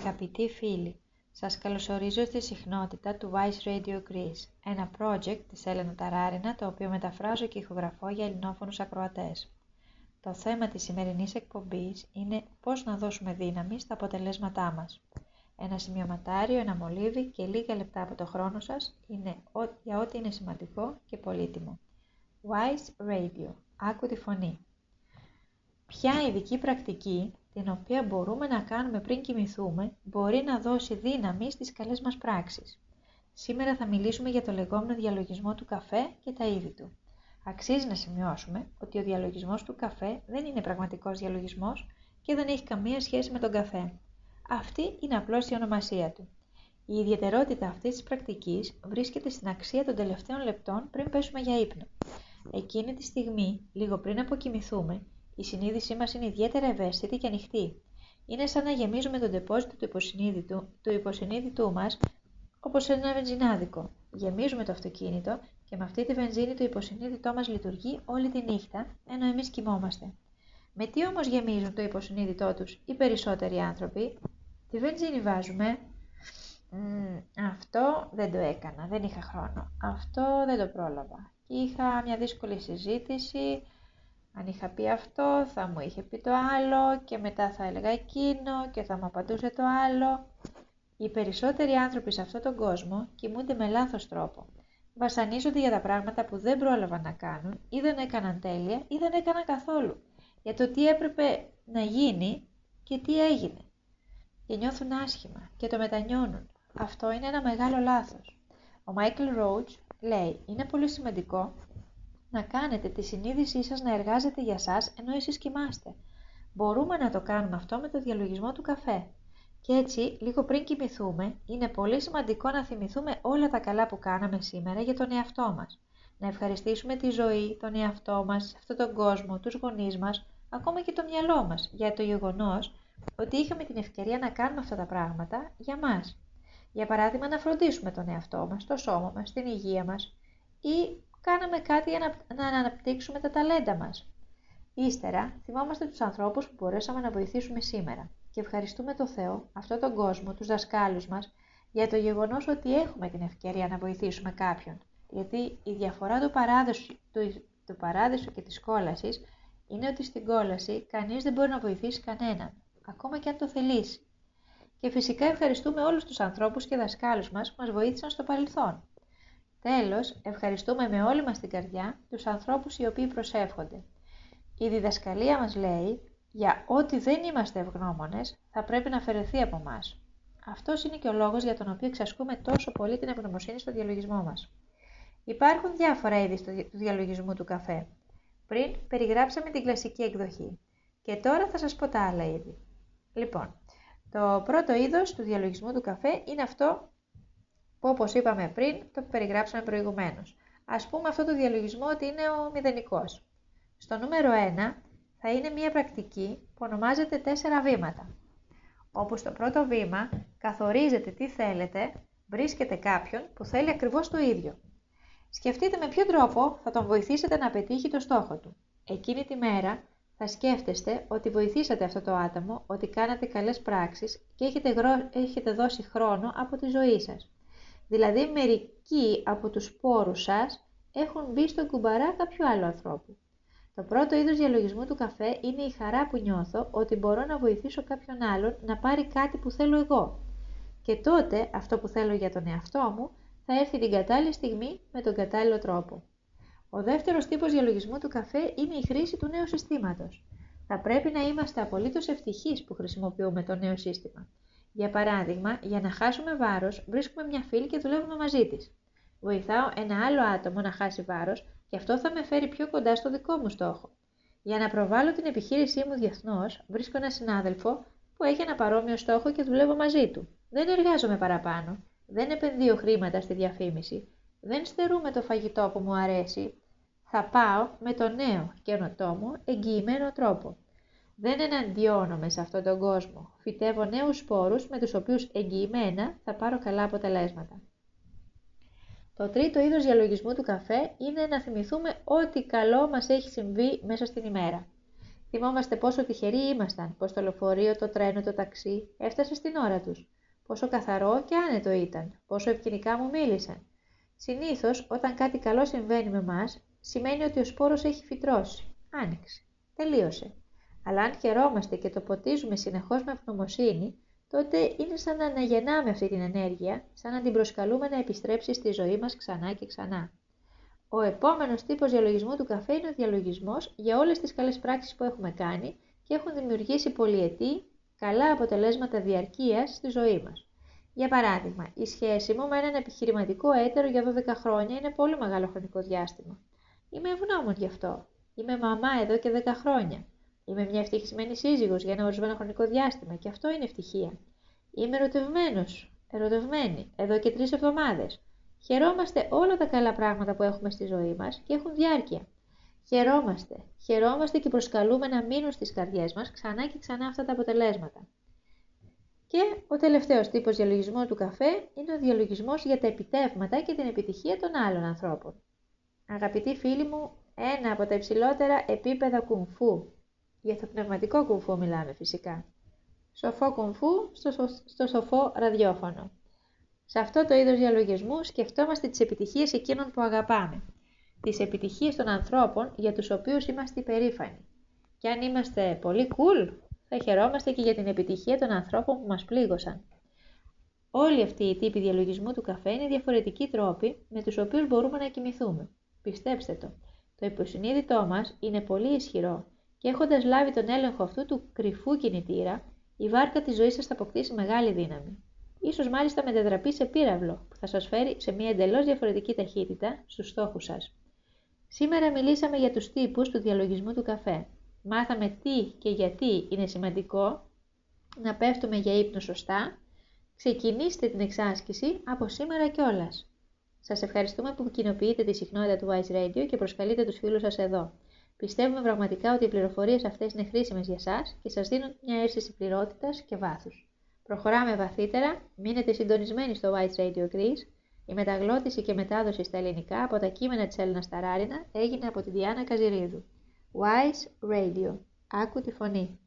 Αγαπητοί φίλοι, σας καλωσορίζω στη συχνότητα του Vice Radio Greece, ένα project της Έλενα Ταράρινα, το οποίο μεταφράζω και ηχογραφώ για ελληνόφωνους ακροατές. Το θέμα της σημερινής εκπομπής είναι πώς να δώσουμε δύναμη στα αποτελέσματά μας. Ένα σημειωματάριο, ένα μολύβι και λίγα λεπτά από το χρόνο σας είναι για ό,τι είναι σημαντικό και πολύτιμο. Wise Radio. Άκου τη φωνή. Ποια ειδική πρακτική την οποία μπορούμε να κάνουμε πριν κοιμηθούμε, μπορεί να δώσει δύναμη στις καλές μας πράξεις. Σήμερα θα μιλήσουμε για το λεγόμενο διαλογισμό του καφέ και τα είδη του. Αξίζει να σημειώσουμε ότι ο διαλογισμός του καφέ δεν είναι πραγματικός διαλογισμός και δεν έχει καμία σχέση με τον καφέ. Αυτή είναι απλώς η ονομασία του. Η ιδιαιτερότητα αυτής της πρακτικής βρίσκεται στην αξία των τελευταίων λεπτών πριν πέσουμε για ύπνο. Εκείνη τη στιγμή, λίγο πριν αποκοιμηθούμε, η συνείδησή μας είναι ιδιαίτερα ευαίσθητη και ανοιχτή. Είναι σαν να γεμίζουμε τον τεπόζιτο του υποσυνείδητου, του υποσυνείδητού μας, όπως ένα βενζινάδικο. Γεμίζουμε το αυτοκίνητο και με αυτή τη βενζίνη το υποσυνείδητό μας λειτουργεί όλη τη νύχτα, ενώ εμείς κοιμόμαστε. Με τι όμως γεμίζουν το υποσυνείδητό τους οι περισσότεροι άνθρωποι, τη βενζίνη βάζουμε. αυτό δεν το έκανα, δεν είχα χρόνο. Αυτό δεν το πρόλαβα. Είχα μια δύσκολη συζήτηση, αν είχα πει αυτό, θα μου είχε πει το άλλο και μετά θα έλεγα εκείνο και θα μου απαντούσε το άλλο. Οι περισσότεροι άνθρωποι σε αυτόν τον κόσμο κοιμούνται με λάθος τρόπο. Βασανίζονται για τα πράγματα που δεν πρόλαβαν να κάνουν ή δεν έκαναν τέλεια ή δεν έκαναν καθόλου. Για το τι έπρεπε να γίνει και τι έγινε. Και νιώθουν άσχημα και το μετανιώνουν. Αυτό είναι ένα μεγάλο λάθος. Ο Μάικλ Ρόουτς λέει είναι πολύ σημαντικό να κάνετε τη συνείδησή σας να εργάζεται για σας ενώ εσείς κοιμάστε. Μπορούμε να το κάνουμε αυτό με το διαλογισμό του καφέ. Και έτσι, λίγο πριν κοιμηθούμε, είναι πολύ σημαντικό να θυμηθούμε όλα τα καλά που κάναμε σήμερα για τον εαυτό μας. Να ευχαριστήσουμε τη ζωή, τον εαυτό μας, αυτόν τον κόσμο, τους γονείς μας, ακόμα και το μυαλό μας, για το γεγονός ότι είχαμε την ευκαιρία να κάνουμε αυτά τα πράγματα για μας. Για παράδειγμα, να φροντίσουμε τον εαυτό μας, το σώμα μας, την υγεία μας ή κάναμε κάτι για να, να αναπτύξουμε τα ταλέντα μας. Ύστερα, θυμόμαστε τους ανθρώπους που μπορέσαμε να βοηθήσουμε σήμερα και ευχαριστούμε το Θεό, αυτόν τον κόσμο, τους δασκάλους μας, για το γεγονός ότι έχουμε την ευκαιρία να βοηθήσουμε κάποιον. Γιατί η διαφορά του παράδοσου, του, του παράδεισου και της κόλασης είναι ότι στην κόλαση κανείς δεν μπορεί να βοηθήσει κανέναν, ακόμα και αν το θελήσει. Και φυσικά ευχαριστούμε όλους τους ανθρώπους και δασκάλους μας που μας βοήθησαν στο παρελθόν. Τέλος, ευχαριστούμε με όλη μας την καρδιά τους ανθρώπους οι οποίοι προσεύχονται. Η διδασκαλία μας λέει, για ό,τι δεν είμαστε ευγνώμονες, θα πρέπει να αφαιρεθεί από εμά. Αυτός είναι και ο λόγος για τον οποίο εξασκούμε τόσο πολύ την ευγνωμοσύνη στο διαλογισμό μας. Υπάρχουν διάφορα είδη του διαλογισμού του καφέ. Πριν περιγράψαμε την κλασική εκδοχή και τώρα θα σας πω τα άλλα είδη. Λοιπόν, το πρώτο είδος του διαλογισμού του καφέ είναι αυτό που όπως είπαμε πριν το περιγράψαμε προηγουμένως. Ας πούμε αυτό το διαλογισμό ότι είναι ο μηδενικός. Στο νούμερο 1 θα είναι μια πρακτική που ονομάζεται 4 βήματα. Όπου στο πρώτο βήμα καθορίζετε τι θέλετε, βρίσκετε κάποιον που θέλει ακριβώς το ίδιο. Σκεφτείτε με ποιο τρόπο θα τον βοηθήσετε να πετύχει το στόχο του. Εκείνη τη μέρα θα σκέφτεστε ότι βοηθήσατε αυτό το άτομο, ότι κάνατε καλές πράξεις και έχετε, έχετε δώσει χρόνο από τη ζωή σας. Δηλαδή μερικοί από τους σπόρους σας έχουν μπει στο κουμπαρά κάποιου άλλου ανθρώπου. Το πρώτο είδος διαλογισμού του καφέ είναι η χαρά που νιώθω ότι μπορώ να βοηθήσω κάποιον άλλον να πάρει κάτι που θέλω εγώ. Και τότε αυτό που θέλω για τον εαυτό μου θα έρθει την κατάλληλη στιγμή με τον κατάλληλο τρόπο. Ο δεύτερος τύπος διαλογισμού του καφέ είναι η χρήση του νέου συστήματος. Θα πρέπει να είμαστε απολύτως ευτυχείς που χρησιμοποιούμε το νέο σύστημα. Για παράδειγμα, για να χάσουμε βάρος, βρίσκουμε μια φίλη και δουλεύουμε μαζί της. Βοηθάω ένα άλλο άτομο να χάσει βάρος και αυτό θα με φέρει πιο κοντά στο δικό μου στόχο. Για να προβάλλω την επιχείρησή μου διεθνώς, βρίσκω ένα συνάδελφο που έχει ένα παρόμοιο στόχο και δουλεύω μαζί του. Δεν εργάζομαι παραπάνω. Δεν επενδύω χρήματα στη διαφήμιση. Δεν στερούμε το φαγητό που μου αρέσει. Θα πάω με το νέο καινοτόμο εγγυημένο τρόπο. Δεν εναντιώνομαι σε αυτόν τον κόσμο. Φυτεύω νέους σπόρους με τους οποίους εγγυημένα θα πάρω καλά αποτελέσματα. Το τρίτο είδος διαλογισμού του καφέ είναι να θυμηθούμε ό,τι καλό μας έχει συμβεί μέσα στην ημέρα. Θυμόμαστε πόσο τυχεροί ήμασταν, πως το λεωφορείο, το τρένο, το ταξί έφτασε στην ώρα τους. Πόσο καθαρό και άνετο ήταν, πόσο ευκαινικά μου μίλησαν. Συνήθως, όταν κάτι καλό συμβαίνει με εμά, σημαίνει ότι ο σπόρος έχει φυτρώσει. Άνοιξε. Τελείωσε. Αλλά αν χαιρόμαστε και το ποτίζουμε συνεχώς με ευγνωμοσύνη, τότε είναι σαν να αναγεννάμε αυτή την ενέργεια, σαν να την προσκαλούμε να επιστρέψει στη ζωή μας ξανά και ξανά. Ο επόμενος τύπος διαλογισμού του καφέ είναι ο διαλογισμός για όλες τις καλές πράξεις που έχουμε κάνει και έχουν δημιουργήσει πολυετή, καλά αποτελέσματα διαρκείας στη ζωή μας. Για παράδειγμα, η σχέση μου με έναν επιχειρηματικό έτερο για 12 χρόνια είναι πολύ μεγάλο χρονικό διάστημα. Είμαι ευγνώμων γι' αυτό. Είμαι μαμά εδώ και 10 χρόνια. Είμαι μια ευτυχισμένη σύζυγος για ένα ορισμένο χρονικό διάστημα και αυτό είναι ευτυχία. Είμαι ερωτευμένος, ερωτευμένη, εδώ και τρεις εβδομάδες. Χαιρόμαστε όλα τα καλά πράγματα που έχουμε στη ζωή μας και έχουν διάρκεια. Χαιρόμαστε, χαιρόμαστε και προσκαλούμε να μείνουν στις καρδιές μας ξανά και ξανά αυτά τα αποτελέσματα. Και ο τελευταίος τύπος διαλογισμού του καφέ είναι ο διαλογισμός για τα επιτεύγματα και την επιτυχία των άλλων ανθρώπων. Αγαπητοί φίλοι μου, ένα από τα υψηλότερα επίπεδα κουμφού. Για το πνευματικό κουμφού μιλάμε φυσικά. Σοφό κουμφού στο, στο σοφό ραδιόφωνο. Σε αυτό το είδος διαλογισμού σκεφτόμαστε τις επιτυχίες εκείνων που αγαπάμε. Τις επιτυχίες των ανθρώπων για τους οποίους είμαστε υπερήφανοι. Και αν είμαστε πολύ cool, θα χαιρόμαστε και για την επιτυχία των ανθρώπων που μας πλήγωσαν. Όλοι αυτοί οι τύποι διαλογισμού του καφέ είναι διαφορετικοί τρόποι με τους οποίους μπορούμε να κοιμηθούμε. Πιστέψτε το. Το υποσυνείδητό μας είναι πολύ ισχυρό και έχοντας λάβει τον έλεγχο αυτού του κρυφού κινητήρα, η βάρκα της ζωής σας θα αποκτήσει μεγάλη δύναμη ίσως μάλιστα μετατραπεί σε πύραυλο που θα σας φέρει σε μια εντελώς διαφορετική ταχύτητα στους στόχους σας. Σήμερα μιλήσαμε για τους τύπους του διαλογισμού του καφέ. Μάθαμε τι και γιατί είναι σημαντικό να πέφτουμε για ύπνο σωστά. Ξεκινήστε την εξάσκηση από σήμερα κιόλας. Σας ευχαριστούμε που κοινοποιείτε τη συχνότητα του Wise Radio και προσκαλείτε τους φίλους σας εδώ. Πιστεύουμε πραγματικά ότι οι πληροφορίες αυτές είναι χρήσιμες για σας και σας δίνουν μια αίσθηση πληρότητας και βάθους. Προχωράμε βαθύτερα, μείνετε συντονισμένοι στο White Radio Greece. Η μεταγλώτηση και μετάδοση στα ελληνικά από τα κείμενα της Έλληνας Ταράρινας έγινε από τη Διάνα Καζιρίδου. Wise Radio. Άκου τη φωνή.